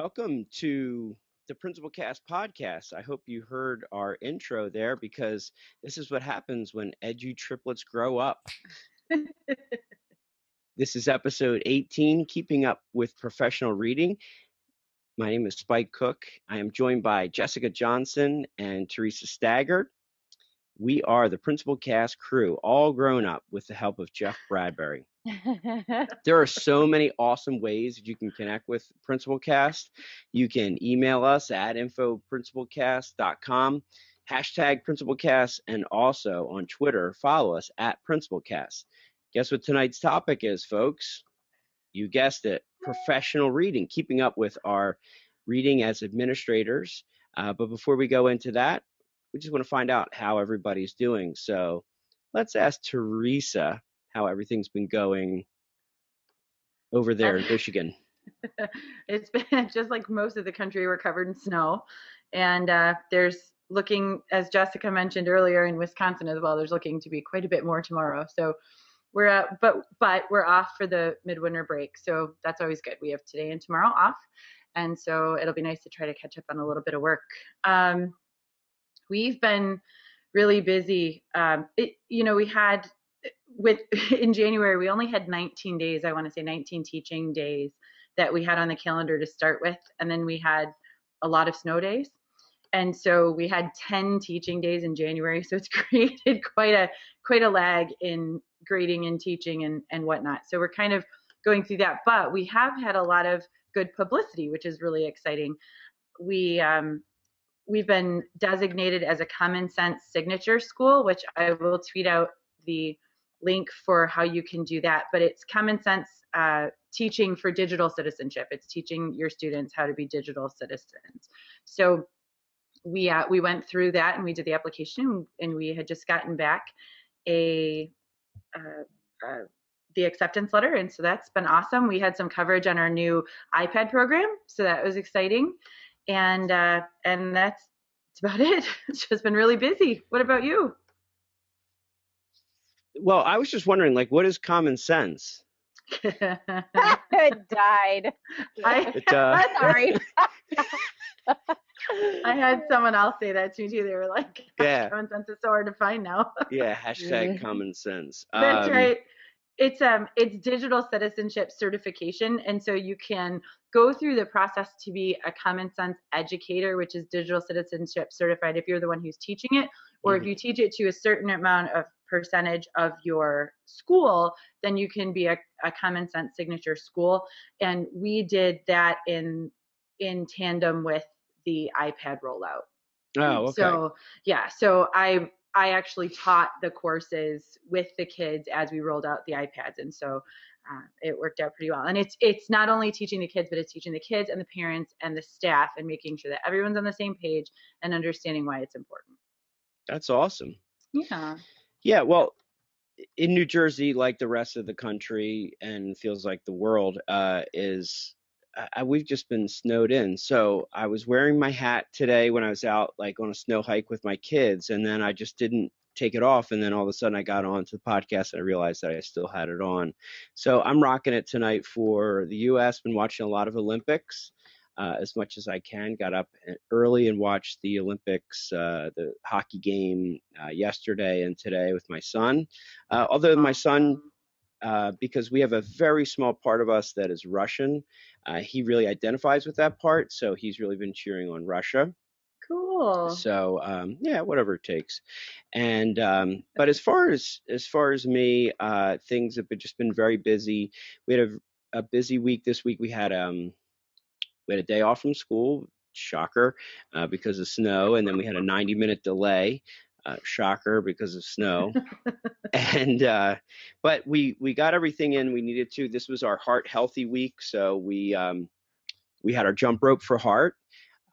Welcome to the Principal Cast podcast. I hope you heard our intro there because this is what happens when edu triplets grow up. this is episode 18, Keeping Up with Professional Reading. My name is Spike Cook. I am joined by Jessica Johnson and Theresa Stager. We are the Principal Cast crew, all grown up with the help of Jeff Bradbury. There are so many awesome ways that you can connect with Principal Cast. You can email us at infoprincipalcast.com, hashtag PrincipalCast, and also on Twitter, follow us at PrincipalCast. Guess what tonight's topic is, folks? You guessed it professional reading, keeping up with our reading as administrators. Uh, but before we go into that, we just want to find out how everybody's doing. So let's ask Theresa how everything's been going over there in Michigan. it's been just like most of the country, we're covered in snow. And uh, there's looking, as Jessica mentioned earlier, in Wisconsin as well, there's looking to be quite a bit more tomorrow. So we're uh, but but we're off for the midwinter break, so that's always good. We have today and tomorrow off, and so it'll be nice to try to catch up on a little bit of work. Um, we've been really busy. Um, it, you know, we had with in January we only had 19 days. I want to say 19 teaching days that we had on the calendar to start with, and then we had a lot of snow days. And so we had 10 teaching days in January. So it's created quite a quite a lag in grading and teaching and, and whatnot. So we're kind of going through that. But we have had a lot of good publicity, which is really exciting. We um, we've been designated as a common sense signature school, which I will tweet out the link for how you can do that. But it's common sense uh, teaching for digital citizenship. It's teaching your students how to be digital citizens. So we uh, we went through that and we did the application and we had just gotten back a uh, uh, the acceptance letter and so that's been awesome we had some coverage on our new ipad program so that was exciting and uh, and that's, that's about it. It's just been really busy. What about you? Well, I was just wondering, like, what is common sense? it died. I, it, uh... Sorry. I had someone else say that to me too. They were like, "Yeah, common sense is so hard to find now." yeah, hashtag common sense. That's um, right it's um it's digital citizenship certification and so you can go through the process to be a common sense educator which is digital citizenship certified if you're the one who's teaching it or mm-hmm. if you teach it to a certain amount of percentage of your school then you can be a, a common sense signature school and we did that in in tandem with the ipad rollout Oh, okay. So yeah, so I I actually taught the courses with the kids as we rolled out the iPads, and so uh, it worked out pretty well. And it's it's not only teaching the kids, but it's teaching the kids and the parents and the staff, and making sure that everyone's on the same page and understanding why it's important. That's awesome. Yeah. Yeah. Well, in New Jersey, like the rest of the country, and feels like the world, uh, is I, we've just been snowed in. So I was wearing my hat today when I was out like on a snow hike with my kids, and then I just didn't take it off. And then all of a sudden I got on to the podcast and I realized that I still had it on. So I'm rocking it tonight for the U.S. Been watching a lot of Olympics. Uh, as much as I can. Got up early and watched the Olympics, uh, the hockey game uh, yesterday and today with my son. Uh, although my son uh, because we have a very small part of us that is Russian. Uh, he really identifies with that part, so he's really been cheering on Russia. Cool. So um, yeah, whatever it takes. And um, but as far as as far as me, uh, things have been, just been very busy. We had a, a busy week this week. We had um we had a day off from school shocker uh, because of snow and then we had a 90 minute delay uh, shocker because of snow. and uh, but we we got everything in we needed to. This was our heart healthy week, so we um, we had our jump rope for heart.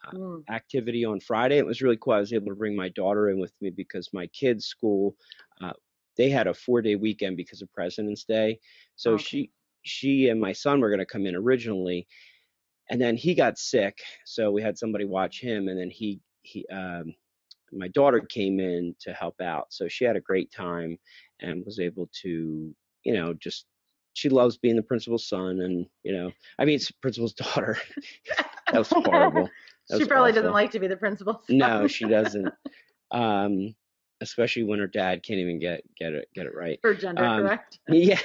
Uh, mm. Activity on Friday. It was really cool. I was able to bring my daughter in with me because my kids' school uh, they had a four day weekend because of President's Day. So okay. she she and my son were going to come in originally, and then he got sick, so we had somebody watch him, and then he he um, my daughter came in to help out. So she had a great time and was able to, you know, just she loves being the principal's son and, you know, I mean, it's principal's daughter. That was horrible. That she was probably awful. doesn't like to be the principal. so- No, she doesn't. Um, especially when her dad can't even get get it get it right. For gender Um, correct. Yeah.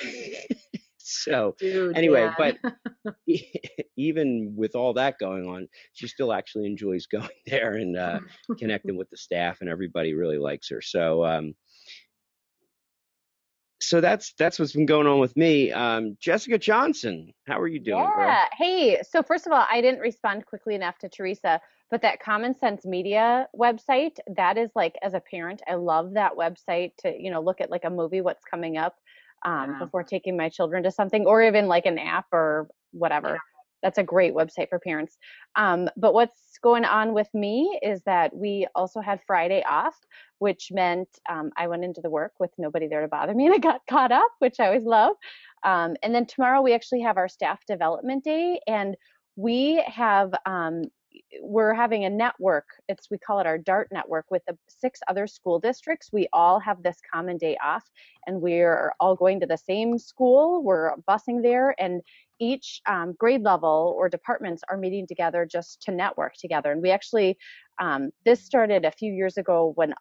So Dude. anyway, Dad. but even with all that going on, she still actually enjoys going there and uh, connecting with the staff, and everybody really likes her. So, um, so that's that's what's been going on with me. Um, Jessica Johnson, how are you doing, girl? Yeah. Hey, so first of all, I didn't respond quickly enough to Theresa, but that Common Sense Media website, that is like as a parent, I love that website to, you know, look at like a movie, what's coming up um, Yeah. before taking my children to something, or even like an app or whatever. That's a great website for parents. Um, but what's going on with me is that we also had Friday off, which meant um, I went into the work with nobody there to bother me and I got caught up, which I always love. Um, and then tomorrow we actually have our staff development day, and we have um, we're having a network. It's we call it our DART network with the six other school districts. We all have this common day off, and we're all going to the same school. We're busing there, and each um, grade level or departments are meeting together just to network together. And we actually um, this started a few years ago when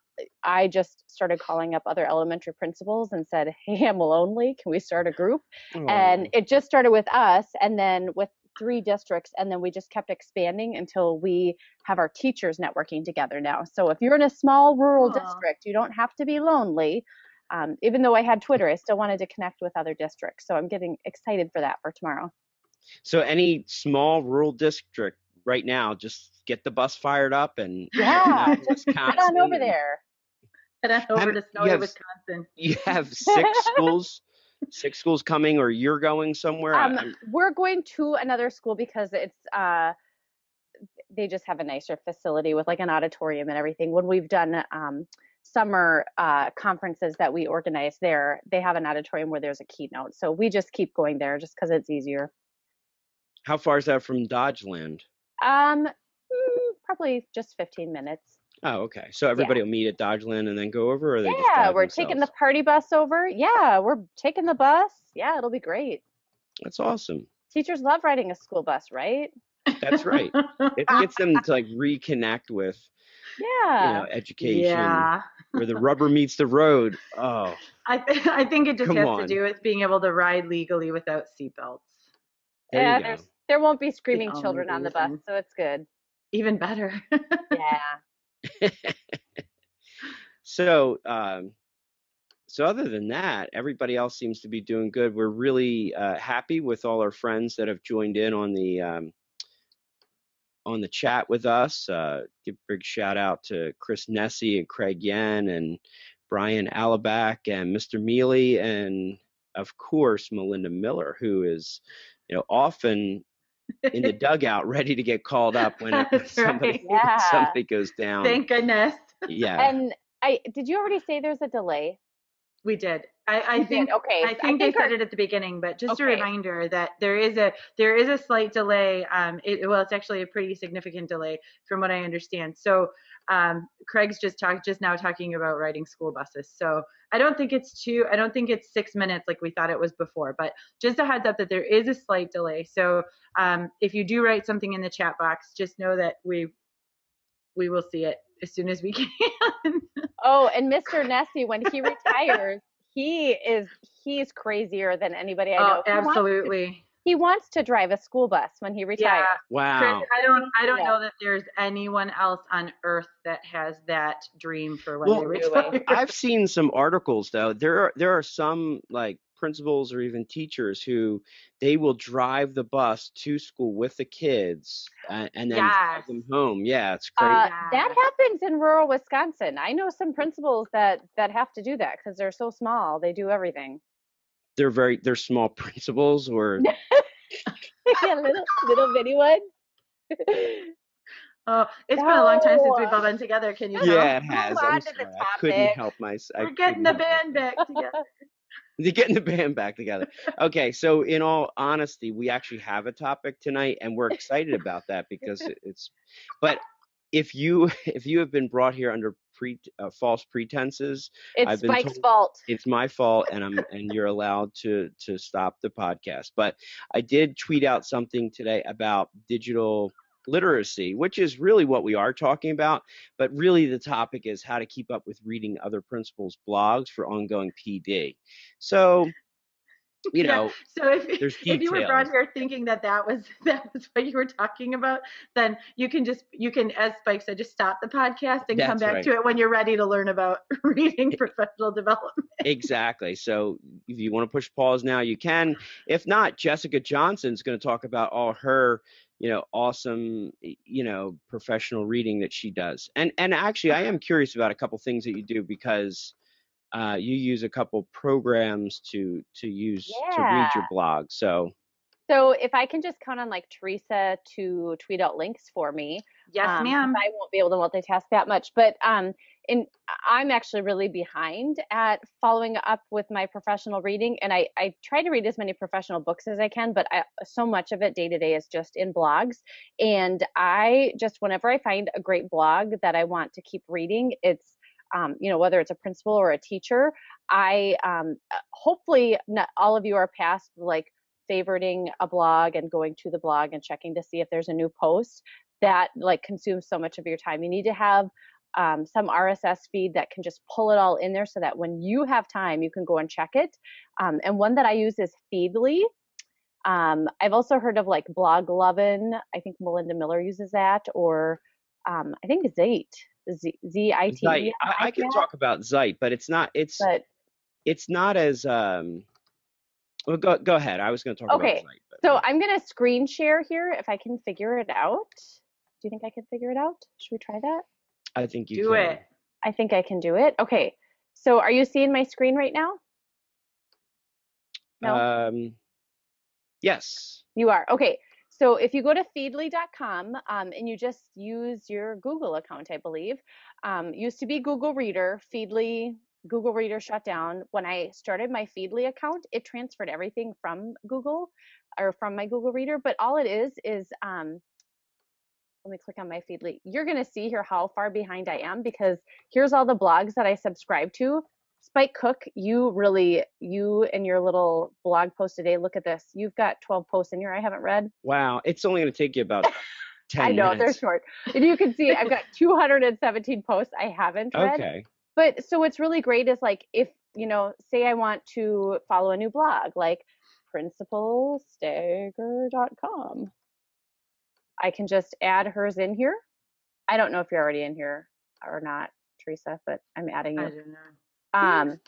I just started calling up other elementary principals and said, "Hey, I'm lonely. Can we start a group?" and it just started with us and then with three districts and then we just kept expanding until we have our teachers networking together now. So if you're in a small rural Aw. district you don't have to be lonely. Um, even though i had twitter i still wanted to connect with other districts so i'm getting excited for that for tomorrow. So any small rural district right now, just get the bus fired up and Yeah, just head on over there. Head on over to snowy you have- Wisconsin. You have six schools, six schools coming, or you're going somewhere. Um, we're going to another school because it's uh, they just have a nicer facility with like an auditorium and everything. When we've done um, summer uh, conferences that we organize there, they have an auditorium where there's a keynote. So we just keep going there just because it's easier. How far is that from Dodgeland? Um, mm, probably just 15 minutes. Oh, okay. So everybody will meet at Dodgeland and then go over, or they just Yeah, drive we're taking the party bus over. Yeah, we're taking the bus. Yeah, it'll be great. That's awesome. Teachers love riding a school bus, right? That's right. It gets them to like reconnect with Yeah. you know education, yeah. where the rubber meets the road. Oh, I, th- I think it just Come has on. to do with being able to ride legally without seatbelts. there yeah, you there's there won't be screaming only children on the bus, so it's good. Even better. Yeah. So, um, so other than that, everybody else seems to be doing good. We're really uh, happy with all our friends that have joined in on the um, on the chat with us. Uh, give a big shout out to Chris Nesi and Craig Yen and Brian Alaback and Mr. Mealy and of course Melinda Miller, who is you know often in the dugout ready to get called up when, it, when somebody right. Yeah. somebody goes down. Thank goodness. yeah. And I did you already say there's a delay? We did. I, I You did? think okay. I think they our- said it at the beginning, but just a reminder that there is a there is a slight delay. Um, it, well, it's actually a pretty significant delay from what I understand. So, um, Craig's just talked just now talking about riding school buses. So I don't think it's two. I don't think it's six minutes like we thought it was before. But just a heads up that there is a slight delay. So um, if you do write something in the chat box, just know that we we will see it as soon as we can. Oh, and Mr. Nesi, when he retires, he is he's crazier than anybody I oh, know. oh, He wants- absolutely. He wants to drive a school bus when he retires. Yeah. wow. Chris, I don't I don't Yeah. know that there's anyone else on earth that has that dream for when Well, they really? retire. I've seen some articles though. There are there are some like principals or even teachers who they will drive the bus to school with the kids uh, and then drive them home. Yeah, it's crazy. Uh, that happens in rural Wisconsin. I know some principals that that have to do that because they're so small. They do everything. they're very they're small principals or yeah, little little bitty ones. Oh, it's been a long time since we've all been together. Can you yeah, tell? it has. I'm on to the sorry. I couldn't help myself. We're getting the band back together. They're getting the band back together. Okay, so in all honesty, we actually have a topic tonight, and we're excited about that because it's. But if you if you have been brought here under pre uh, false pretenses, It's I've Spike's fault. it's my fault, and I'm and you're allowed to to stop the podcast. But I did tweet out something today about digital literacy, which is really what we are talking about. But really, the topic is how to keep up with reading other principals' blogs for ongoing PD. So, you know, yeah. so if, if you were brought here thinking that that was that was what you were talking about, then you can just you can, as Spike said, just stop the podcast and come back right. to it when you're ready to learn about reading professional development. exactly. So if you want to push pause now, you can. If not, Jessica Johnson's going to talk about all her, you know, awesome, you know, professional reading that she does. And and actually, I am curious about a couple things that you do because uh, you use a couple programs to to use to read your blog. So So if I can just count on like Theresa to tweet out links for me, Yes, um, 'cause ma'am. I won't be able to multitask that much, but um, in I'm actually really behind at following up with my professional reading, and I I try to read as many professional books as I can, but I, so much of it day to day is just in blogs, and I just whenever I find a great blog that I want to keep reading, it's um, you know whether it's a principal or a teacher, I um, uh, hopefully not all of you are past like favoriting a blog and going to the blog and checking to see if there's a new post that like consumes so much of your time. You need to have um, some RSS feed that can just pull it all in there so that when you have time, you can go and check it. Um, and one that I use is Feedly. Um, I've also heard of like Bloglovin'. I think Melinda Miller uses that, or um, I think Zite, Z Z I T E. I, I can talk about Zite, but it's not it's But it's not as um. Well, go go ahead. I was going to talk Okay, about Zite. But, so I'm gonna screen share here if I can figure it out. Do you think I can figure it out? Should we try that? I think you can Do can. it. I think I can do it. Okay. So are you seeing my screen right now? No. Um, yes. You are. Okay. So if you go to feedly.com um, and you just use your Google account, I believe, um, used to be Google Reader, Feedly, Google Reader shut down. When I started my Feedly account, it transferred everything from Google or from my Google Reader. But all it is is, um, let me click on my Feedly. You're going to see here how far behind I am because here's all the blogs that I subscribe to. Spike Cook, you really, you and your little blog post today, look at this. You've got 12 posts in here I haven't read. Wow. It's only going to take you about ten I know they're short. And you can see I've got 217 posts I haven't read. Okay. But so what's really great is like if, you know, say I want to follow a new blog, like principalstager.com. I can just add hers in here. I don't know if you're already in here or not, Theresa, but I'm adding you. I don't know. Um,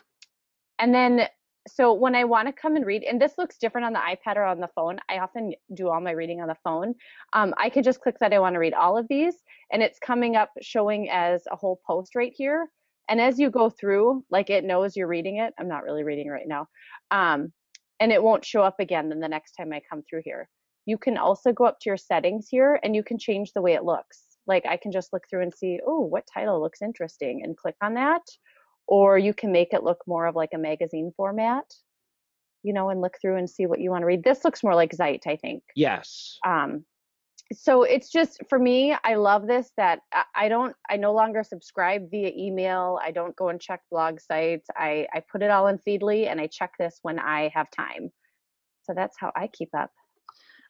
and then, so when I want to come and read, and this looks different on the iPad or on the phone, I often do all my reading on the phone. Um, I can just click that I want to read all of these, and it's coming up showing as a whole post right here. And as you go through, like it knows you're reading it. I'm not really reading right now. Um, and it won't show up again then the next time I come through here. You can also go up to your settings here and you can change the way it looks. Like I can just look through and see, oh, what title looks interesting and click on that. Or you can make it look more of like a magazine format you know and look through and see what you want to read. This looks more like Zite, i think. Yes. um so it's just for me i love this that I, I don't i no longer subscribe via email. I don't go and check blog sites. I i put it all in feedly and i check this when i have time. So that's how i keep up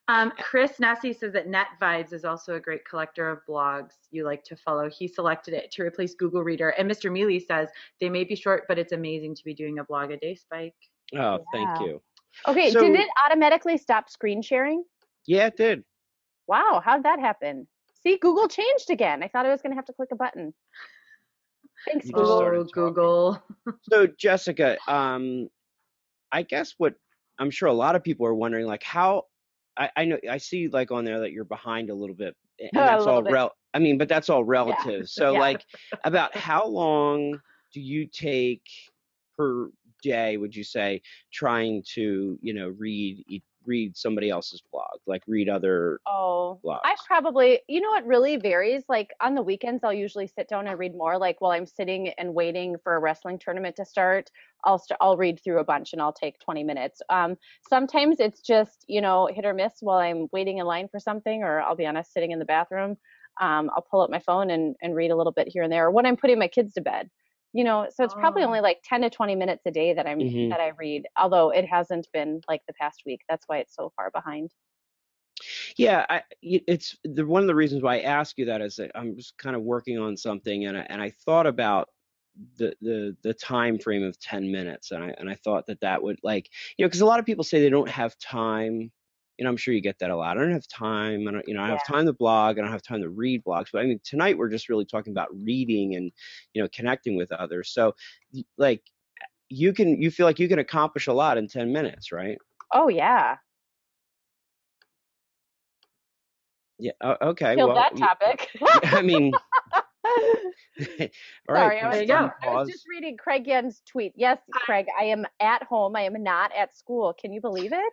Um, Chris Nesi says that Net Vibes is also a great collector of blogs you like to follow. He selected it to replace Google Reader. And Mr. Mealy says they may be short, but it's amazing to be doing a blog a day, Spike. Oh, thank you. okay So- did it automatically stop screen sharing Yeah, it did. wow how'd that happen see google changed again i thought i was going to have to click a button thanks You google Oh. Google. So, Jessica, um, I guess what I'm sure a lot of people are wondering, like, how I, I know I see like on there that you're behind a little bit, and that's all bit. rel. I mean, but that's all relative. So, Yeah. like, about how long do you take per day? Would you say trying to, you know, read read somebody else's blog, like read other Oh, I probably, you know, it really varies. Like on the weekends, I'll usually sit down and read more. Like while I'm sitting and waiting for a wrestling tournament to start, I'll st- I'll read through a bunch and I'll take 20 minutes. Um, sometimes it's just, you know, hit or miss while I'm waiting in line for something, or I'll be honest, sitting in the bathroom. Um, I'll pull up my phone and and read a little bit here and there. Or when I'm putting my kids to bed, you know, so it's probably Oh. only like 10 to 20 minutes a day that I'm Mhm. that I read. Although it hasn't been like the past week. That's why it's so far behind. Yeah, I, it's the one of the reasons why I ask you that is that I'm just kind of working on something, and I, and I thought about the the the time frame of 10 minutes, and I and I thought that that would like you know because a lot of people say they don't have time. You know, I'm sure you get that a lot. I don't have time. I don't, you know, I Yeah. have time to blog. I don't have time to read blogs. But I mean, tonight we're just really talking about reading and you know connecting with others. So, like, you can you feel like you can accomplish a lot in 10 minutes, right? Oh yeah. Yeah. o- Okay. Killed well, that topic. I mean, all Sorry, right. I was, There you press go. I was just reading Craig Yen's tweet. Yes, Craig, I am at home. I am not at school. Can you believe it?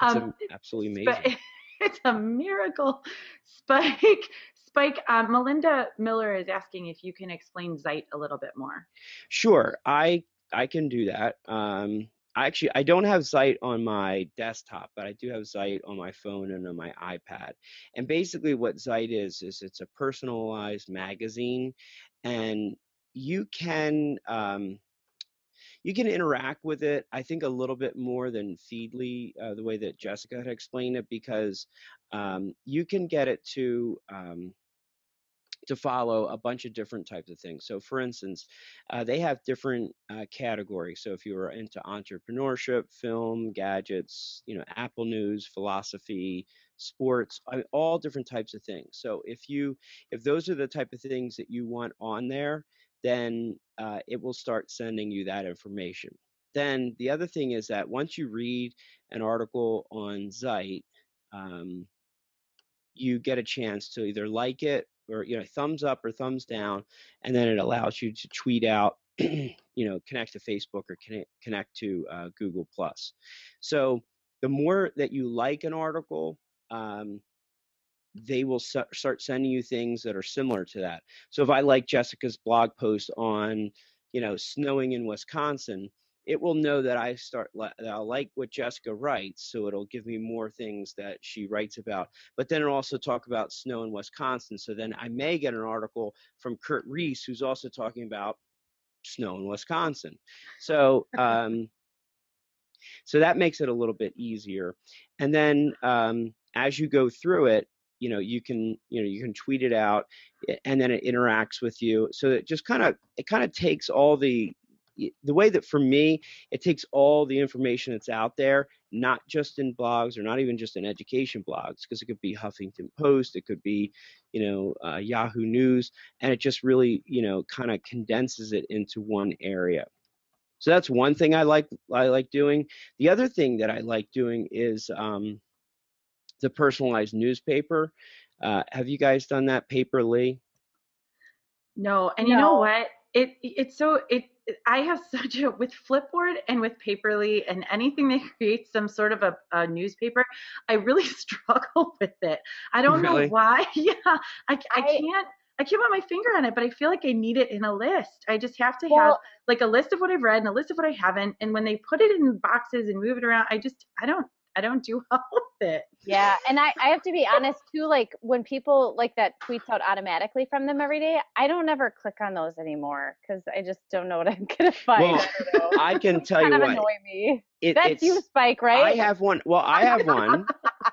It's Um, absolutely But amazing. it's a miracle. Spike, Spike, um, Melinda Miller is asking if you can explain Zite a little bit more. Sure, I I can do that. Um, I actually I don't have Zite on my desktop, but I do have Zite on my phone and on my iPad. And basically, what Zite is is it's a personalized magazine, and you can um, you can interact with it. I think a little bit more than Feedly, uh, the way that Jessica had explained it, because um, you can get it to um, to follow a bunch of different types of things. So, for instance, uh, they have different uh, categories. So, if you are into entrepreneurship, film, gadgets, you know, Apple News, philosophy, sports, I mean, all different types of things. So, if you if those are the type of things that you want on there, then uh, it will start sending you that information. Then the other thing is that once you read an article on Zite, um, you get a chance to either like it or you know thumbs up or thumbs down and then it allows you to tweet out you know connect to facebook or connect, connect to uh, google plus so the more that you like an article um, they will start sending you things that are similar to that so if i like jessica's blog post on you know snowing in wisconsin it will know that i start that i like what jessica writes so it'll give me more things that she writes about but then it'll also talk about snow in Wisconsin. So then I may get an article from Kurt Reese who's also talking about snow in Wisconsin. So um, so that makes it a little bit easier. And then um, as you go through it, you know you can you know you can tweet it out and then it interacts with you. So it just kind of it kind of takes all the the way that for me it takes all the information that's out there not just in blogs or not even just in education blogs because it could be huffington post it could be you know uh, yahoo news and it just really you know kind of condenses it into one area. So that's one thing i like i like doing. The other thing that i like doing is um, the personalized newspaper uh, have you guys done that Paper.li No, and you know what? It it's so it I have such a with Flipboard and with Paper.li and anything that creates some sort of a, a newspaper, I really struggle with it. I don't Really? know why. Yeah, I I I- can't I can't put my finger on it, but I feel like I need it in a list. I just have to have like a list of what I've read and a list of what I haven't. And when they put it in boxes and move it around, I just I don't I don't do well with it. yeah, and I, I have to be honest too. Like when people like that tweets out automatically from them every day, I don't ever click on those anymore because I just don't know what I'm gonna find. Well, I i can tell you kind of what annoy me. it, That's it's, you, Spike, right? i have one well i have one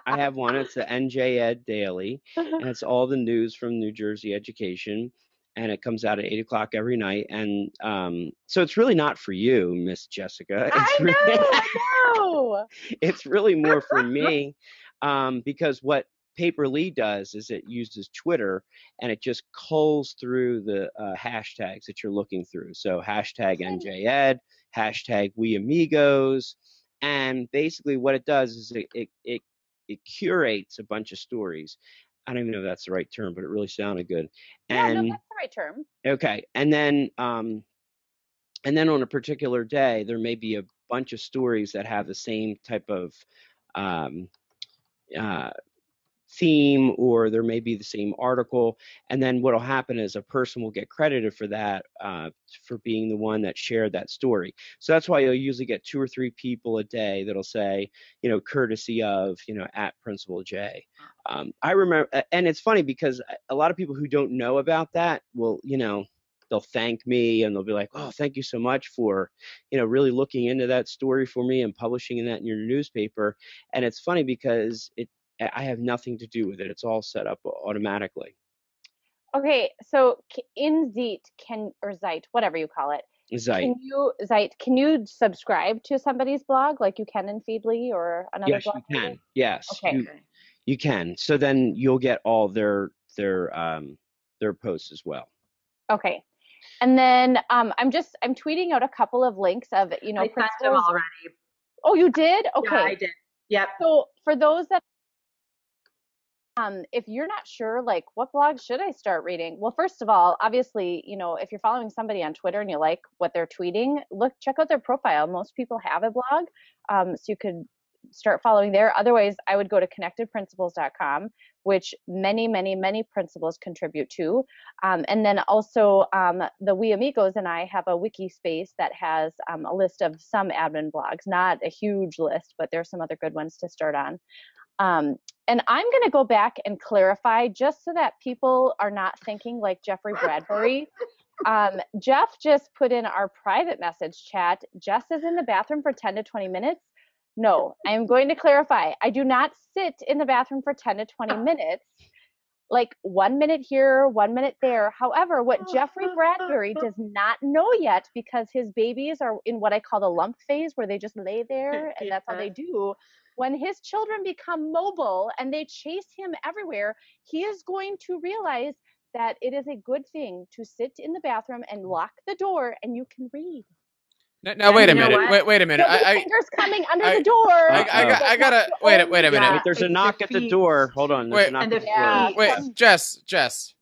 i have one it's the nj ed daily and it's all the news from new jersey education and it comes out at eight o'clock every night and um, so it's really not for you miss jessica it's I know, really, I know. it's really more for me um, because what Paper.li does is it uses Twitter and it just culls through the uh, hashtags that you're looking through. So hashtag NJEd, hashtag We Amigos, and basically what it does is it it it, it curates a bunch of stories. I don't even know if that's the right term, but it really sounded good. Yeah, no, And that's the right term. Okay, and then um, and then on a particular day, there may be a bunch of stories that have the same type of um, uh, theme, or there may be the same article. And then what'll happen is a person will get credited for that uh, for being the one that shared that story. So that's why you'll usually get two or three people a day that'll say, you know, courtesy of, you know, at Principal J. Um, I remember, and it's funny because a lot of people who don't know about that will, you know, they'll thank me and they'll be like, "Oh, thank you so much for, you know, really looking into that story for me and publishing that in your newspaper." And it's funny because it I have nothing to do with it. It's all set up automatically. Okay, so in Zeet can or Zeit, whatever you call it, Zeit. can you Zeit, can you subscribe to somebody's blog like you can in Feedly or another Yes, blog? you can. Yes, Okay. you you can. So then you'll get all their their um their posts as well. Okay. And then um, I'm just I'm tweeting out a couple of links of you know I sent them already. Oh, you did? Okay. Yeah, I did. Yep. So for those that um if you're not sure like what blog should I start reading? Well, first of all, obviously, you know, if you're following somebody on Twitter and you like what they're tweeting, look check out their profile. Most people have a blog. Um so you could start following there. Otherwise, I would go to connectedprincipals.com, which many, many, many principals contribute to. Um, and then also, um, the We Amigos and I have a wiki space that has um, a list of some admin blogs, not a huge list, but there's some other good ones to start on. Um, and I'm going to go back and clarify just so that people are not thinking like Jeffrey Bradbury. Um, Jeff just put in our private message chat. Jess is in the bathroom for 10 to 20 minutes. No, I am going to clarify. I do not sit in the bathroom for 10 to 20 minutes, like one minute here, one minute there. However, what Jeffrey Bradbury does not know yet, because his babies are in what I call the lump phase, where they just lay there and that's how they do. When his children become mobile and they chase him everywhere, he is going to realize that it is a good thing to sit in the bathroom and mm. lock the door and you can read. Now, now wait a you know minute. Wait, wait a minute. There'll be I, I, fingers coming under I- the door. I, I, got, I gotta wait. a- Wait a minute. Yeah. Wait, there's a knock at the door. Hold on. Wait. a knock the the door. Yeah. Wait, Jess, Jess,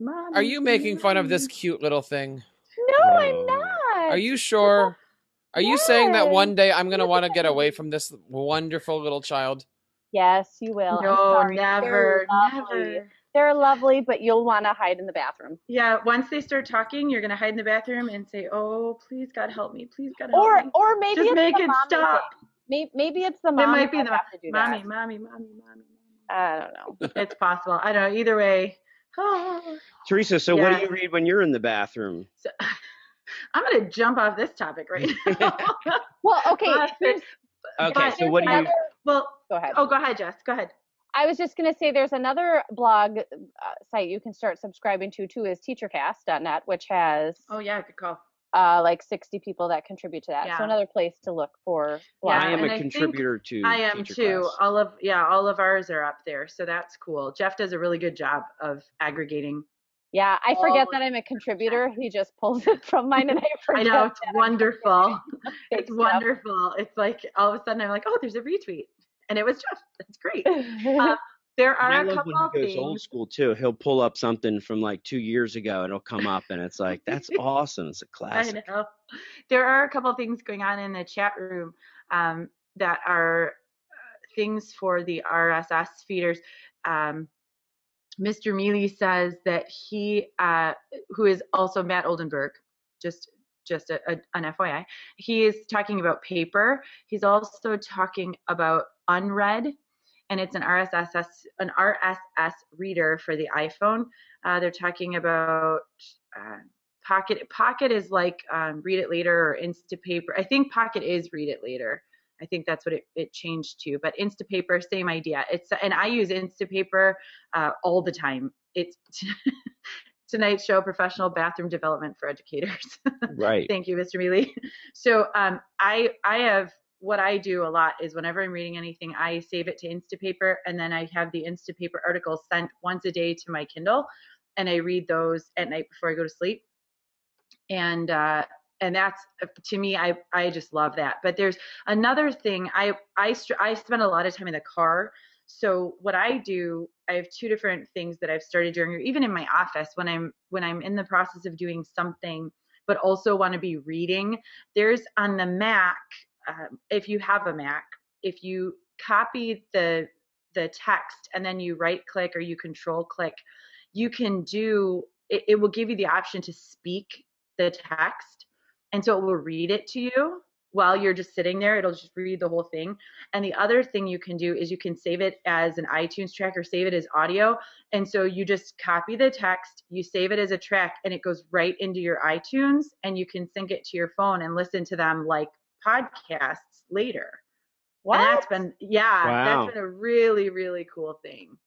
Mommy, are you making fun of this cute little thing? No, I'm not. Are you sure? Are you saying that one day I'm gonna want to get away from this wonderful little child? Yes, you will. I'm No, never, They're never. They're lovely, but you'll want to hide in the bathroom. Yeah, once they start talking, you're gonna hide in the bathroom and say, "Oh, please, God, help me! Please, God, help Or, me!" or maybe Just it's make the it mommy stop. Maybe, maybe it's the mom. It might be the have to do mommy, that. mommy, mommy, mommy, mommy. I don't know. It's possible. I don't know. Either way. Theresa, so what do you read when you're in the bathroom? So, I'm gonna jump off this topic right now. Well, okay. But- Okay, But so what do you? well, Go ahead. oh, go ahead, Jess. Go ahead. I was just going to say there's another blog uh, site you can start subscribing to too is teachercast.net, which has Oh yeah, good call. uh, like 60 people that contribute to that. Yeah. So another place to look for blogs. Yeah, I am and a I contributor to. I am too. Class. All of yeah, all of ours are up there, so that's cool. Jeff does a really good job of aggregating. Yeah, I forget of that I'm a contributor. He just pulls it from mine, and I I forget. know it's wonderful. It's Jeff. wonderful. It's like all of a sudden I'm like, oh, there's a retweet, and it was just, That's great. Uh, there And I are a love couple when of he goes old things. school too. He'll pull up something from like two years ago, and it'll come up, and it's like that's awesome. It's a I classic. I know. There are a couple of things going on in the chat room um, that are uh, things for the RSS feeders. Um, Mr. Mealy says that he, uh, who is also Matt Oldenburg, just just a, a, an FYI, he is talking about paper. He's also talking about unread, and it's an RSS an RSS reader for the iPhone. Uh, they're talking about uh, Pocket. Pocket is like um, Read It Later or Instapaper. I think Pocket is Read It Later. I think that's what it, it changed to. But Instapaper, same idea. It's and I use Instapaper uh, all the time. It's tonight's show, professional bathroom development for educators. Right. Thank you, Mr. Mealy. So um, I I have what I do a lot is whenever I'm reading anything, I save it to Instapaper, and then I have the Instapaper articles sent once a day to my Kindle, and I read those at night before I go to sleep. And uh, and that's to me, I I just love that. But there's another thing. I I I spend a lot of time in the car. So what I do, I have two different things that I've started doing, or even in my office when I'm when I'm in the process of doing something, but also want to be reading. There's on the Mac, um, if you have a Mac, if you copy the the text and then you right click or you control click, you can do it, it will give you the option to speak the text and so it will read it to you while you're just sitting there it'll just read the whole thing and the other thing you can do is you can save it as an itunes track or save it as audio and so you just copy the text you save it as a track and it goes right into your itunes and you can sync it to your phone and listen to them like podcasts later What? And that's been yeah, Wow. that's been a really really cool thing.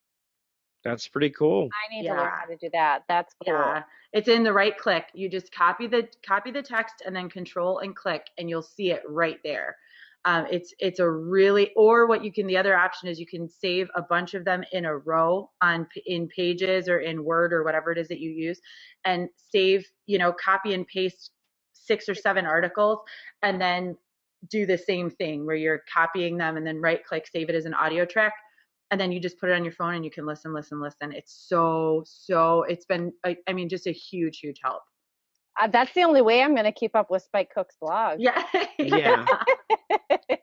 That's pretty cool. I need to learn how to do that. That's cool. Yeah, it's in the right click. You just copy the copy the text and then control and click, and you'll see it right there. Um, it's it's a really or what you can the other option is you can save a bunch of them in a row on in pages or in Word or whatever it is that you use, and save you know copy and paste six or seven articles, and then do the same thing where you're copying them and then right click save it as an audio track and then you just put it on your phone and you can listen listen listen it's so so it's been I, I mean just a huge huge help Uh, that's the only way I'm going to keep up with Spike Cook's blog. yeah Yeah.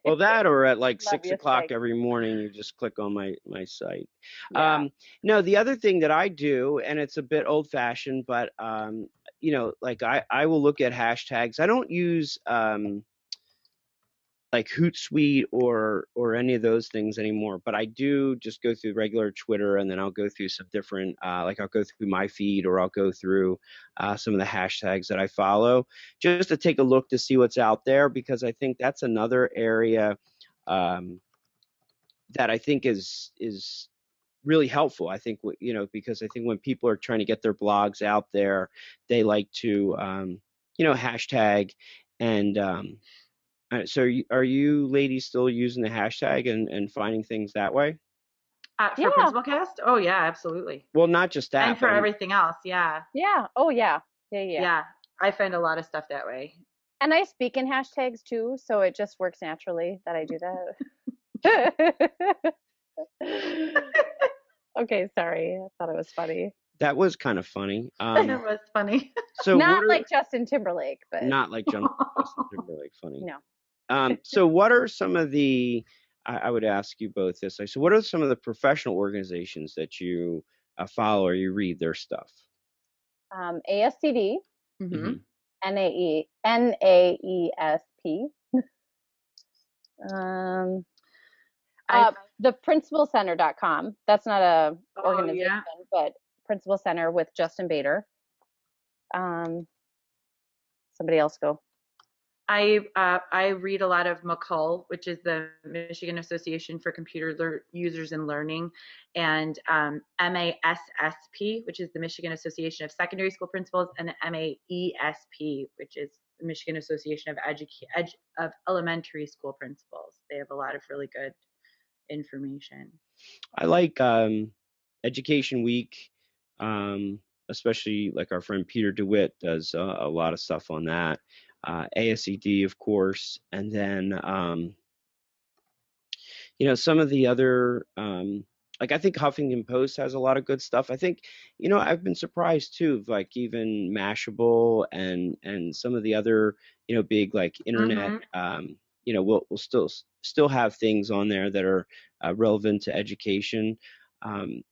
Well, that or at like Love six o'clock Spike. every morning, you just click on my my site. Yeah. Um, no, the other thing that I do, and it's a bit old fashioned, but um, you know, like I I will look at hashtags. I don't use um like Hootsuite or or any of those things anymore, but I do just go through regular Twitter, and then I'll go through some different, uh, like I'll go through my feed, or I'll go through uh, some of the hashtags that I follow, just to take a look to see what's out there, because I think that's another area um, that I think is is really helpful. I think you know because I think when people are trying to get their blogs out there, they like to um, you know hashtag and um, uh, so you, are you ladies still using the hashtag and, and finding things that way? uh, for Yeah. principal cast oh yeah absolutely Well, not just that. and for but everything else yeah. yeah. Oh, yeah. Yeah, yeah. yeah i find a lot of stuff that way And I speak in hashtags too, so it just works naturally that I do that. okay, sorry. I thought it was funny. that was kind of funny. that Um, was funny so Not are- like Justin Timberlake, but not like Jum- Justin Timberlake funny. No. Um, so what are some of the? I, I would ask you both this. Like, so what are some of the professional organizations that you uh, follow or you read their stuff? um, ASCD, Mhm. Mhm. NAE, NAESP. Um, I- uh, the principalcenter.com. That's not a Oh, organization, yeah. but Principal Center with Justin Baeder. Um, somebody else go. I uh, I read a lot of MACUL, which is the Michigan Association for Computer Lear- Users and Learning, and um, MASSP, which is the Michigan Association of Secondary School Principals, and MAESP, which is the Michigan Association of Educa- Edu- of Elementary School Principals. They have a lot of really good information. I like um, Education Week, um, especially like our friend Peter DeWitt does uh, a lot of stuff on that. Uh, ASCD, of course, and then um, you know some of the other um, like I think Huffington Post has a lot of good stuff. I think you know I've been surprised too, like even Mashable and and some of the other you know big like internet um, you know we'll, we'll still still have things on there that are uh, relevant to education. Um,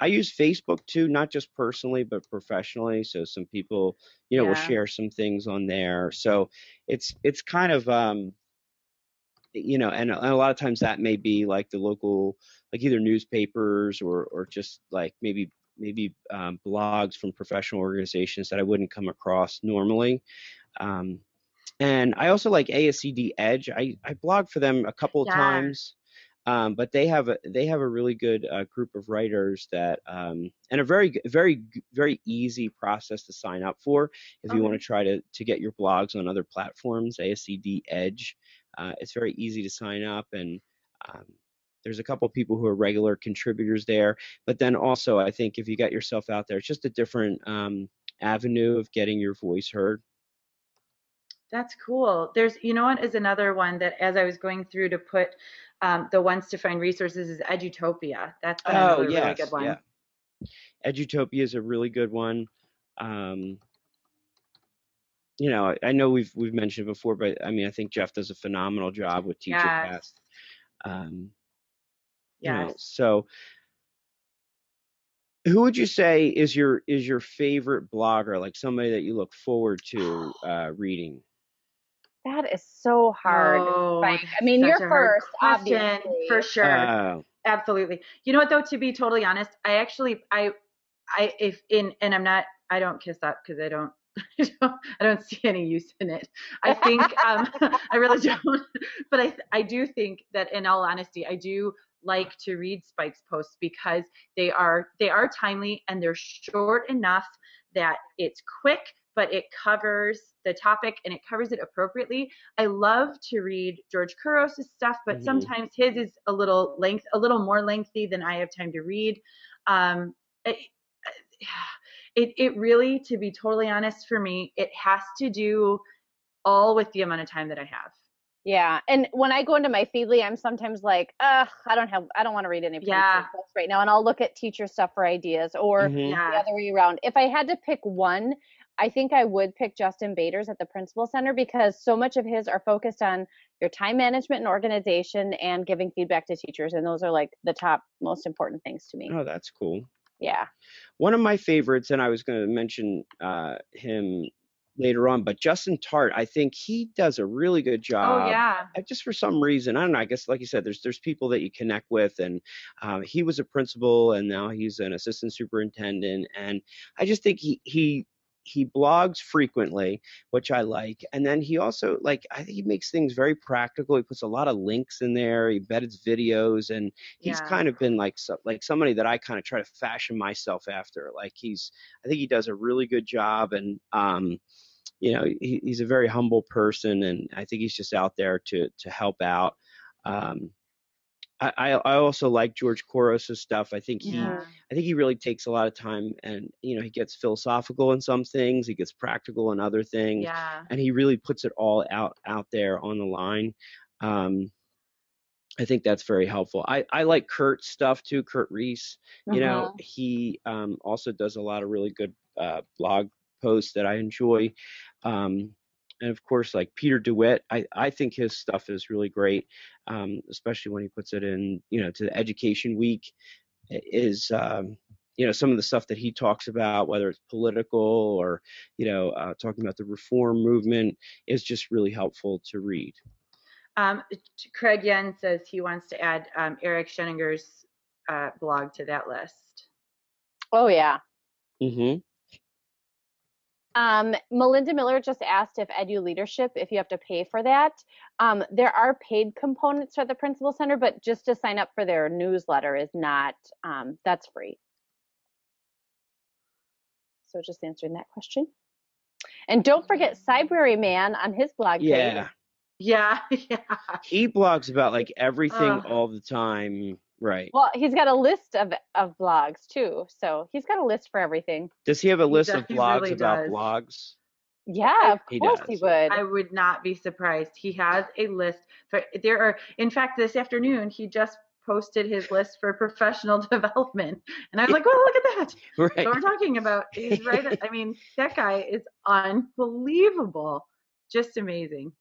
I use Facebook too, not just personally but professionally. So some people, you know, will share some things on there. So it's it's kind of um, you know, and, a- and a lot of times that may be like the local, like either newspapers or or just like maybe maybe um, blogs from professional organizations that I wouldn't come across normally. Um, and I also like ASCD Edge. I, I blog for them a couple of Yeah. times, um, but they have a they have a really good uh, group of writers that um, and a very very very easy process to sign up for if you want to try to to get your blogs on other platforms. ASCD Edge. Uh, it's very easy to sign up and um, there's a couple people who are regular contributors there. But then also, I think if you got yourself out there, it's just a different um, avenue of getting your voice heard. That's cool. There's, you know what is another one that as I was going through to put um, the ones to find resources is Edutopia. That's another really good one. Oh, yeah. Edutopia is a really good one. Um, you know, I, I know we've we've mentioned before, but I mean, I think Jeff does a phenomenal job with TeacherCast. Yes. Um, you know, so who would you say is your is your favorite blogger, like somebody that you look forward to uh, reading? That is so hard. Oh, I mean, such you're first, question, obviously. For sure. Oh, Absolutely. You know what though? To be totally honest, I actually I I if in and I'm not I don't kiss up because I don't I don't see any use in it. I think um, I really don't. But I I do think that in all honesty, I do like to read Spike's posts because they are they are timely and they're short enough that it's quick but it covers the topic and it covers it appropriately. I love to read George Couros' stuff, but Mhm. sometimes his is a little length, a little more lengthy than I have time to read. Um, it, it, it really, to be totally honest, for me, it has to do all with the amount of time that I have. Yeah, and when I go into my Feedly, I'm sometimes like, ugh, I don't have, I don't want to read any Yeah. books right now, and I'll look at teacher stuff for ideas, or Mhm. Yeah. the other way around. If I had to pick one, I think I would pick Justin Baeder's at the Principal Center because so much of his are focused on your time management and organization and giving feedback to teachers, and those are like the top most important things to me. Oh, that's cool. Yeah. One of my favorites, and I was going to mention uh, him later on, but Justin Tarte, I think he does a really good job. oh yeah. uh, just for some reason, I don't know. I guess, like you said, there's there's people that you connect with, and um, he was a principal, and now he's an assistant superintendent, and I just think he he he blogs frequently, which I like, and then he also like I think he makes things very practical. He puts a lot of links in there. He embeds videos, and he's Yeah. kind of been like so, like somebody that I kind of try to fashion myself after. Like he's I think he does a really good job, and um, you know he, he's a very humble person and i think he's just out there to to help out um I, I also like George Couros' stuff. I think he Yeah. I think he really takes a lot of time and you know he gets philosophical in some things, he gets practical in other things, Yeah. and he really puts it all out out there on the line. Um, I think that's very helpful. I, I like Curt's stuff too, Curt Rees. You know, he um, also does a lot of really good uh, blog posts that I enjoy. Um, and of course, like Peter DeWitt, I, I think his stuff is really great, um, especially when he puts it in, you know, to the Education Week. i- Is um, you know some of the stuff that he talks about, whether it's political or you know uh, talking about the reform movement, is just really helpful to read. Um, Craig Yen says he wants to add um, Eric Sheninger's uh, blog to that list. Oh yeah. hmm Um, Melinda Miller just asked if Edu Leadership, if you have to pay for that. Um, there are paid components for the Principal Center, but just to sign up for their newsletter is not, um, that's free. So just answering that question. And don't forget Cybrary Man on his blog page. Yeah, Yeah, yeah. he blogs about like everything Ugh. all the time. Right. Well, he's got a list of, of blogs too. So he's got a list for everything. Does he have a list does- of blogs really about does. blogs? Yeah, of He course he would. I would not be surprised. He has a list for there are in fact this afternoon he just posted his list for professional development. And I was like, well look at that. Right. What we're talking about. He's right I mean, that guy is unbelievable. Just amazing.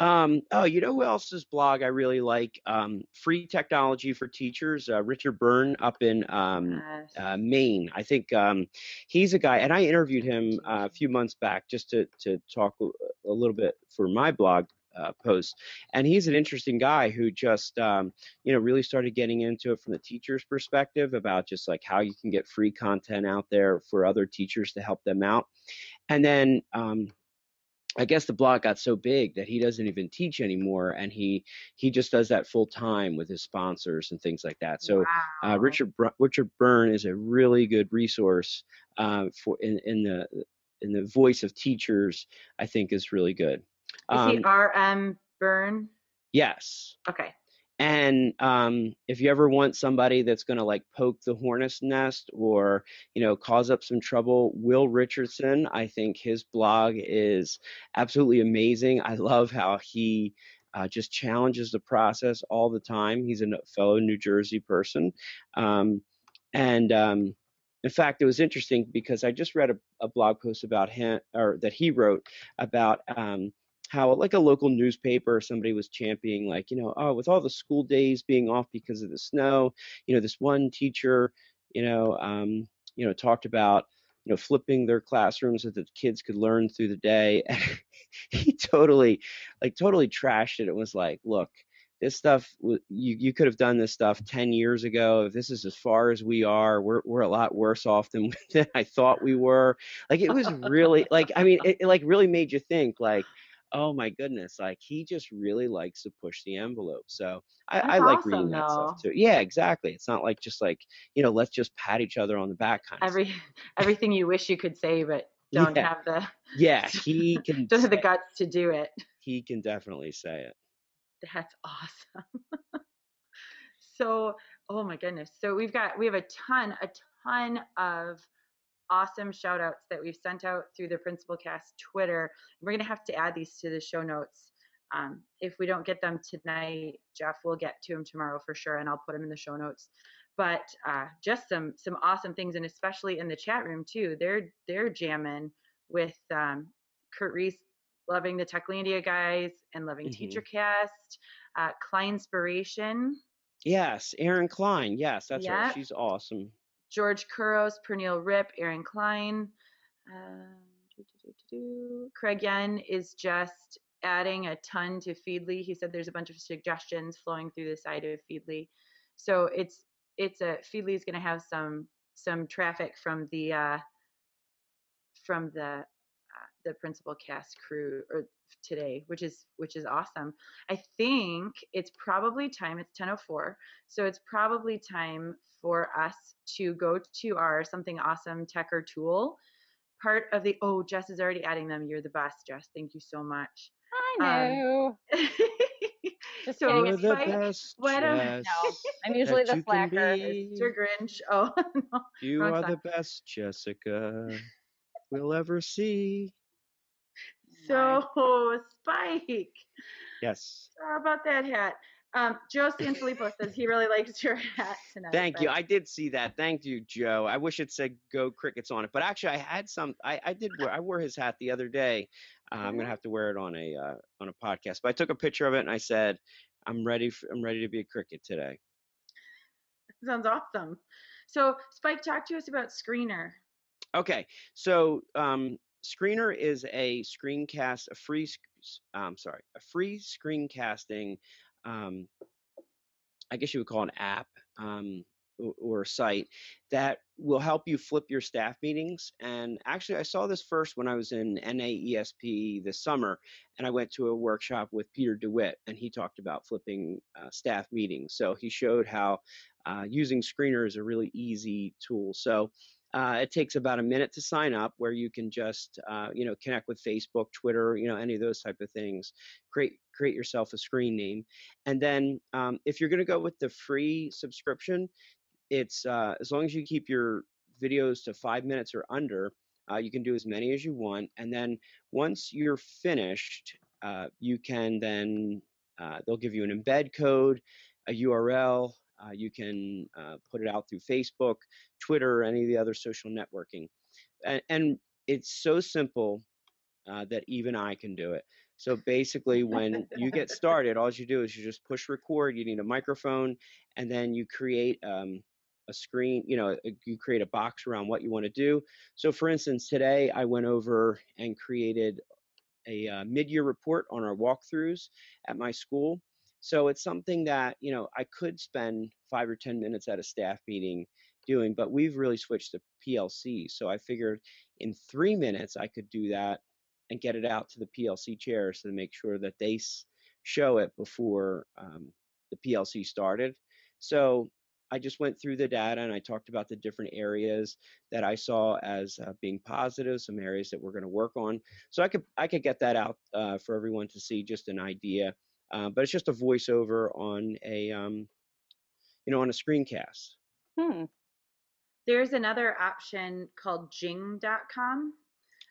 Um, oh, you know who else's blog I really like? Um, Free Technology for Teachers, uh, Richard Byrne up in um, uh, Maine. I think um, he's a guy, and I interviewed him uh, a few months back just to to talk a, little bit for my blog uh, post. And he's an interesting guy who just um, you know really started getting into it from the teacher's perspective about just like how you can get free content out there for other teachers to help them out. And then um, I guess the blog got so big that he doesn't even teach anymore, and he he just does that full time with his sponsors and things like that. So uh, Richard Br- Richard Byrne is a really good resource uh, for in in the in the voice of teachers. I think is really good. Is he Um, RM Byrne? yes, Okay. And um, if you ever want somebody that's going to like poke the hornet's nest or you know cause up some trouble, Will Richardson, I think his blog is absolutely amazing. I love how he uh, just challenges the process all the time. He's a fellow New Jersey person, um, and um, in fact, it was interesting because I just read a, a blog post about him or that he wrote about. How like a local newspaper somebody was championing like you know oh with all the school days being off because of the snow you know this one teacher you know um you know talked about you know flipping their classrooms so that the kids could learn through the day and he totally like totally trashed it. And was like look this stuff you you could have done this stuff 10 years ago. If this is as far as we are. We're we're a lot worse off than, than i thought we were. Like it was really like i mean it, it like really made you think like oh my goodness like he just really likes to push the envelope so i, I like awesome, reading that though. stuff too yeah exactly it's not like just like you know let's just pat each other on the back kind of Every everything you wish you could say, but don't Yeah. have the yeah he can don't have the guts to do it. he can definitely say it That's awesome. so, oh my goodness. So we've got we have a ton, a ton of awesome shout outs that we've sent out through the Principal Cast Twitter. We're gonna have to add these to the show notes. Um, if we don't get them tonight, Jeff will get to them tomorrow for sure, and I'll put them in the show notes. But uh, just some some awesome things, and especially in the chat room too. They're they're jamming with um, Curt Rees loving the Techlandia guys and loving Mhm. TeacherCast, uh, Kleinspiration, yes Erin Klein yes that's right Yep. she's awesome George Couros, Pernille Ripp, Erin Klein. Um. Craig Yen is just adding a ton to Feedly. He said there's a bunch of suggestions flowing through the side of Feedly. So it's it's a Feedly is going to have some some traffic from the uh, from the uh, the principal cast crew or today, which is which is awesome. I think it's probably time. It's 10:04, so it's probably time for us to go to our something awesome tech or tool part of the. Oh, Jess is already adding them. You're the best, Jess. Thank you so much. I Um, know. Just so kidding, You're it's the Spike, best what a- Jess No, I'm usually the you can slacker. Mr. Grinch. Oh no. You wrong are song. the best Jessica we'll ever see. So Spike. Yes. How about that hat? Um, Joe Sanfilippo says he really likes your hat tonight. Thank you. I did see that. Thank you, Joe. I wish it said "Go Crickets" on it, but actually, I had some. I, I did wear. I wore his hat the other day. Uh, I'm gonna have to wear it on a uh, on a podcast. But I took a picture of it and I said, "I'm ready. For, I'm ready to be a cricket today." Sounds awesome. So Spike, talk to us about Screenr. Okay, so um, Screenr is a screencast, a free, um, sorry, a free screencasting. Um, I guess you would call an app um, or a site that will help you flip your staff meetings. And actually, I saw this first when I was in NAESP this summer, and I went to a workshop with Peter DeWitt, and he talked about flipping uh, staff meetings. So he showed how uh, using Screenr is a really easy tool. So uh, it takes about a minute to sign up, where you can just uh, you know connect with Facebook, Twitter, you know any of those type of things. Create create yourself a screen name, and then um, if you're going to go with the free subscription, it's uh, as long as you keep your videos to five minutes or under, uh, you can do as many as you want. And then once you're finished, uh, you can then uh, they'll give you an embed code, a URL. Uh, you can uh, put it out through Facebook, Twitter, any of the other social networking. And, and it's so simple uh, that even I can do it. So basically, when you get started, all you do is you just push record. You need a microphone, and then you create um, a screen. You know, you create a box around what you want to do. So, for instance, today I went over and created a uh, mid-year report on our walkthroughs at my school. So it's something that you know I could spend five or ten minutes at a staff meeting doing, but we've really switched to PLC. So I figured in three minutes I could do that and get it out to the PLC chairs to make sure that they show it before um, the PLC started. So I just went through the data and I talked about the different areas that I saw as uh, being positive, some areas that we're going to work on. So I could I could get that out uh, for everyone to see, just an idea. Uh, but it's just a voiceover on a um, you know on a screencast. Hmm. There's another option called Jing.com.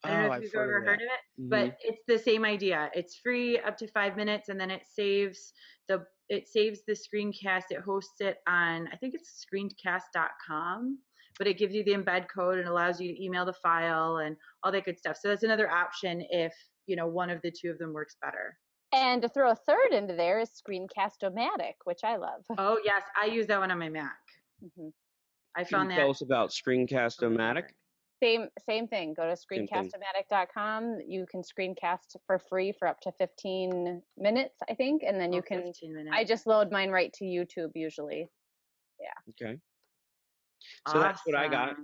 I don't know Oh, if I've you've heard ever of heard of it, Mhm. but it's the same idea. It's free up to five minutes, and then it saves the it saves the screencast. It hosts it on I think it's screencast.com, but it gives you the embed code and allows you to email the file and all that good stuff. So that's another option if you know one of the two of them works better. And to throw a third into there is Screencast-O-Matic, which I love. Oh yes, I use that one on my Mac. Mhm. I Can you found tell us about Screencast-O-Matic? Same same thing. Go to thing. screencast-o-matic.com. You can screencast for free for up to 15 minutes, I think, and then you Oh, can 15 minutes. I just load mine right to YouTube usually. Yeah. Okay. So that's what I got.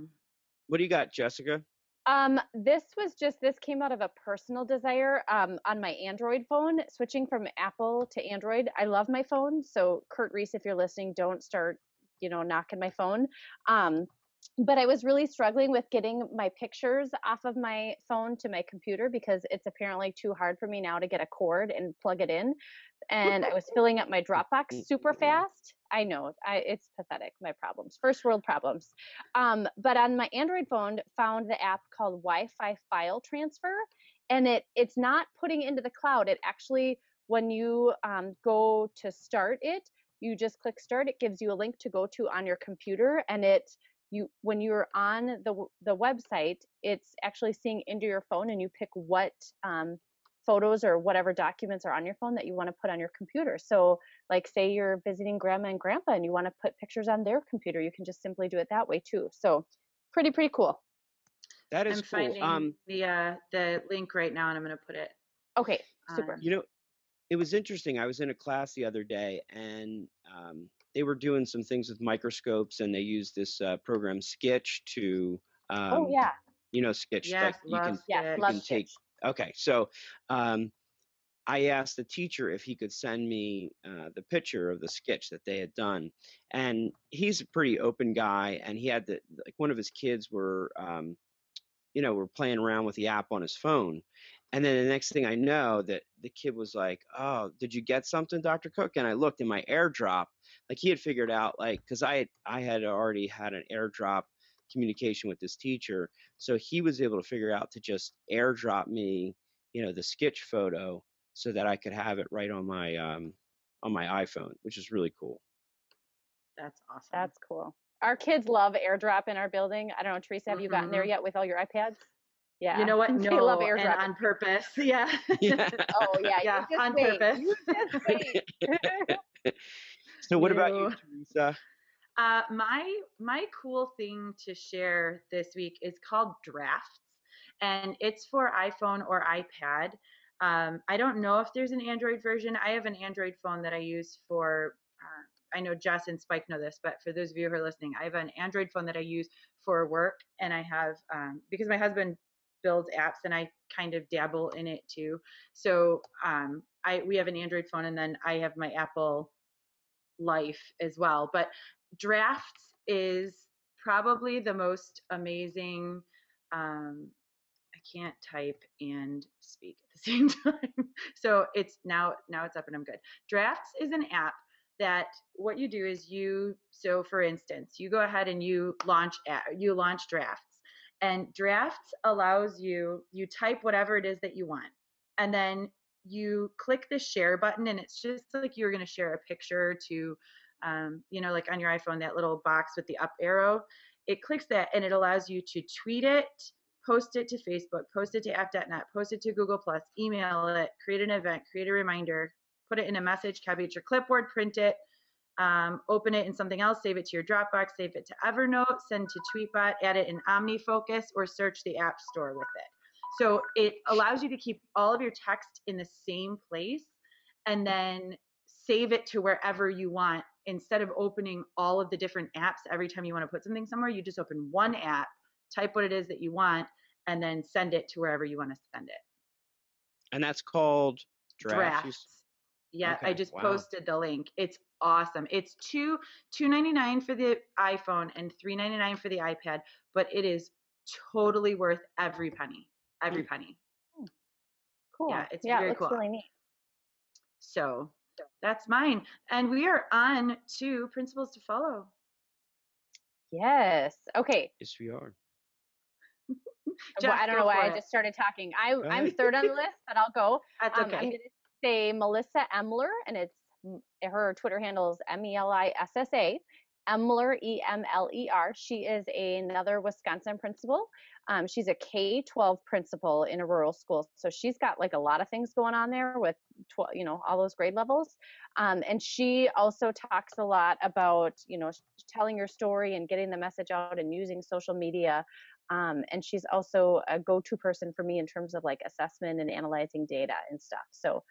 What do you got, Jessica? Um, this was just this came out of a personal desire um, on my Android phone, switching from Apple to Android. I love my phone, so Kurt Reese, if you're listening, don't start, you know, knocking my phone. Um, but I was really struggling with getting my pictures off of my phone to my computer because it's apparently too hard for me now to get a cord and plug it in. And I was filling up my Dropbox super fast. I know, I, it's pathetic. My problems, first world problems. Um, but on my Android phone, found the app called Wi-Fi File Transfer, and it it's not putting into the cloud. It actually, when you um, go to start it, you just click start. It gives you a link to go to on your computer, and it you when you're on the the website, it's actually seeing into your phone, and you pick what um, photos or whatever documents are on your phone that you want to put on your computer. So, like, say you're visiting grandma and grandpa, and you want to put pictures on their computer, you can just simply do it that way too. So, pretty pretty cool. That is I'm cool. finding Um, the uh, the link right now, and I'm going to put it. Okay, super. on- you know, it was interesting. I was in a class the other day, and um, they were doing some things with microscopes, and they used this uh, program Sketch to, um, oh yeah, you know, Sketch. Yes, like you love can yeah, Sketch. love can take- Stitch. Okay, so um, I asked the teacher if he could send me uh, the picture of the sketch that they had done, and he's a pretty open guy, and he had the like one of his kids were, um, you know, were playing around with the app on his phone, and then the next thing I know, that the kid was like, "Oh, did you get something, Dr. Cook?" And I looked in my AirDrop, like he had figured out, like, because I I had already had an AirDrop communication with this teacher, so he was able to figure out to just AirDrop me, you know, the sketch photo so that I could have it right on my um on my iPhone, which is really cool. That's awesome. That's cool. Our kids love AirDrop in our building. I don't know, Theresa, have you gotten there yet with all your iPads? Yeah. you know what? No. They No, love and AirDrop. on purpose. Yeah. Yeah. oh yeah, Yeah, on wait. purpose. You just wait. so what about you, Theresa? Uh, my my cool thing to share this week is called Drafts, and it's for iPhone or iPad. Um, I don't know if there's an Android version. I have an Android phone that I use for. Uh, I know Jess and Spike know this, but for those of you who are listening, I have an Android phone that I use for work, and I have um, because my husband builds apps, and I kind of dabble in it too. So um, I we have an Android phone, and then I have my Apple life as well. But drafts is probably the most amazing um, i can't type and speak at the same time. So it's now now it's up and i'm good. Drafts is an app that what you do is you so for instance you go ahead and you launch you launch drafts and drafts allows you you type whatever it is that you want and then you click the share button and it's just like you're going to share a picture to um, you know, like on your iPhone, that little box with the up arrow, it clicks that and it allows you to tweet it, post it to Facebook, post it to app.net, post it to Google Plus, email it, create an event, create a reminder, put it in a message, copy it to your clipboard, print it, um, open it in something else, save it to your Dropbox, save it to Evernote, send to TweetBot, add it in OmniFocus, or search the App Store with it. So it allows you to keep all of your text in the same place and then save it to wherever you want instead of opening all of the different apps every time you want to put something somewhere you just open one app type what it is that you want and then send it to wherever you want to send it And that's called drafts. drafts yeah i just wow. posted the link it's awesome it's two 299 for the iphone and 399 for the ipad but it is totally worth every penny every Hmm. penny cool. Yeah, it's yeah, very it looks cool. really neat. so that's mine and we are on to principals to follow Yes. Okay. Yes, we are. well, I don't know why for I just started talking. I, I'm third on the list, but I'll go. that's Um, okay I'm going to say Melissa Emler, and it's her Twitter handle is M E L I S S A. Emler, E M L E R. She is another Wisconsin principal. Um, she's a K 12 principal in a rural school. So she's got like a lot of things going on there with, 12, you know, all those grade levels. Um, and she also talks a lot about, you know, telling your story and getting the message out and using social media. Um, and she's also a go to person for me in terms of like assessment and analyzing data and stuff. So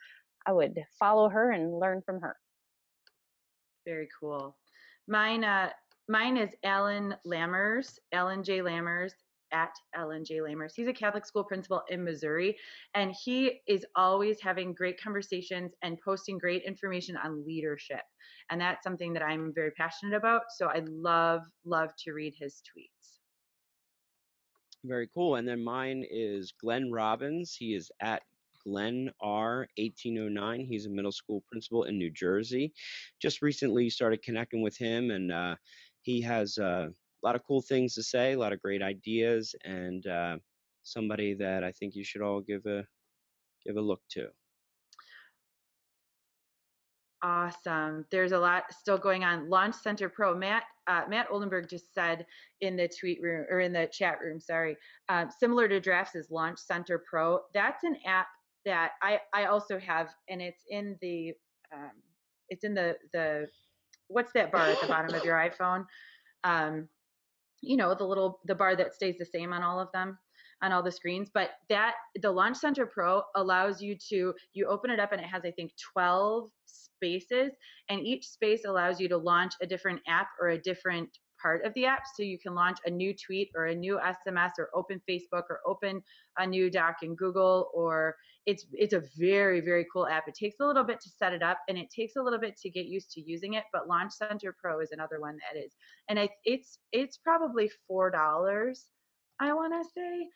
I would follow her and learn from her. Very cool. Mine, uh, mine is Alan Lammers, Alan J. Lammers at Alan J. Lammers. He's a Catholic school principal in Missouri, and he is always having great conversations and posting great information on leadership. And that's something that I'm very passionate about. So I love, love to read his tweets. Very cool. And then mine is Glenn Robbins. He is at Glenn R 1809. He's a middle school principal in New Jersey. Just recently started connecting with him, and uh, he has uh, a lot of cool things to say, a lot of great ideas, and uh, somebody that I think you should all give a give a look to. Awesome. There's a lot still going on. Launch Center Pro. Matt uh, Matt Oldenburg just said in the tweet room or in the chat room, sorry, um, similar to Drafts is Launch Center Pro. That's an app that I I also have, and it's in the um, it's in the the what's that bar at the bottom of your iPhone? Um, you know the little the bar that stays the same on all of them on all the screens but that the launch center pro allows you to you open it up and it has i think 12 spaces and each space allows you to launch a different app or a different part of the app so you can launch a new tweet or a new sms or open facebook or open a new doc in google or it's it's a very very cool app it takes a little bit to set it up and it takes a little bit to get used to using it but launch center pro is another one that is and I, it's it's probably four dollars i want to say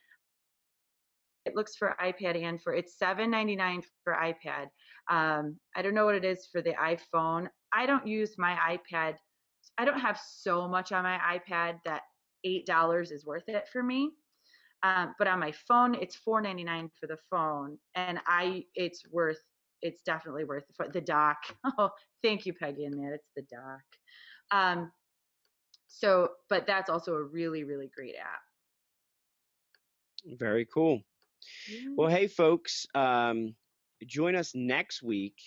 it looks for iPad and for it's $7.99 for iPad. Um, I don't know what it is for the iPhone. I don't use my iPad. I don't have so much on my iPad that eight dollars is worth it for me. Um, but on my phone, it's $4.99 for the phone, and I it's worth it's definitely worth for the dock. Oh, thank you, Peggy and Matt. It's the dock. Um, so, but that's also a really really great app. Very cool. Well, hey, folks, um, join us next week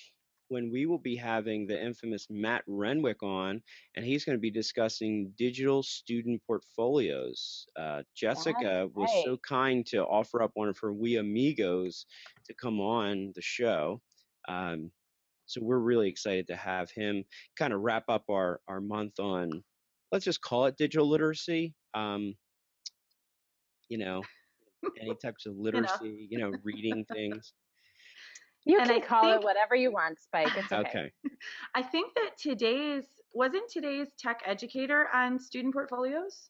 when we will be having the infamous Matt Renwick on, and he's going to be discussing digital student portfolios. Uh, Jessica was so kind to offer up one of her We Amigos to come on the show. Um, so we're really excited to have him kind of wrap up our, our month on, let's just call it digital literacy. Um, you know, any types of literacy, you know, reading things. You And can I call think- it whatever you want, Spike. It's okay. Okay. I think that today's wasn't today's tech educator on student portfolios.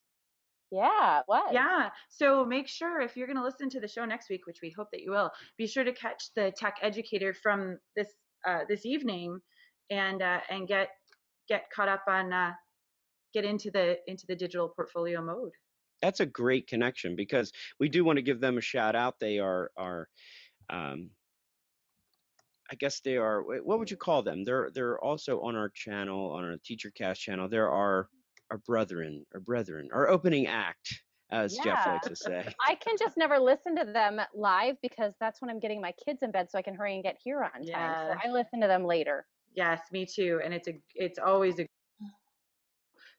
Yeah, what? Yeah. So make sure if you're going to listen to the show next week, which we hope that you will, be sure to catch the tech educator from this uh, this evening, and uh, and get get caught up on uh, get into the into the digital portfolio mode. That's a great connection because we do want to give them a shout out. They are are um, I guess they are what would you call them? They're they're also on our channel, on our teacher cast channel. They're our our brethren, our brethren, our opening act, as Jeff likes to say. I can just never listen to them live because that's when I'm getting my kids in bed so I can hurry and get here on time. Yeah. So I listen to them later. Yes, me too. And it's a it's always a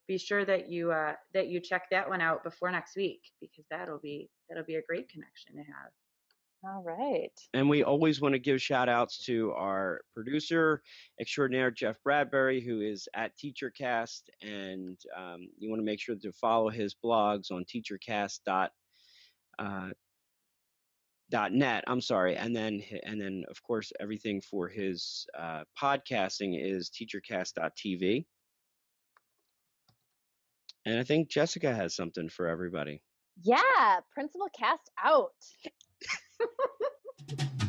be sure that you uh, that you check that one out before next week because that'll be that'll be a great connection to have. All right. And we always want to give shout outs to our producer extraordinaire, Jeff Bradbury, who is at TeacherCast. And um, you want to make sure to follow his blogs on teachercast. Dot, uh, dot net i'm sorry and then and then of course everything for his uh, podcasting is teachercast.tv and i think jessica has something for everybody Yeah, principal cast out. Thank you.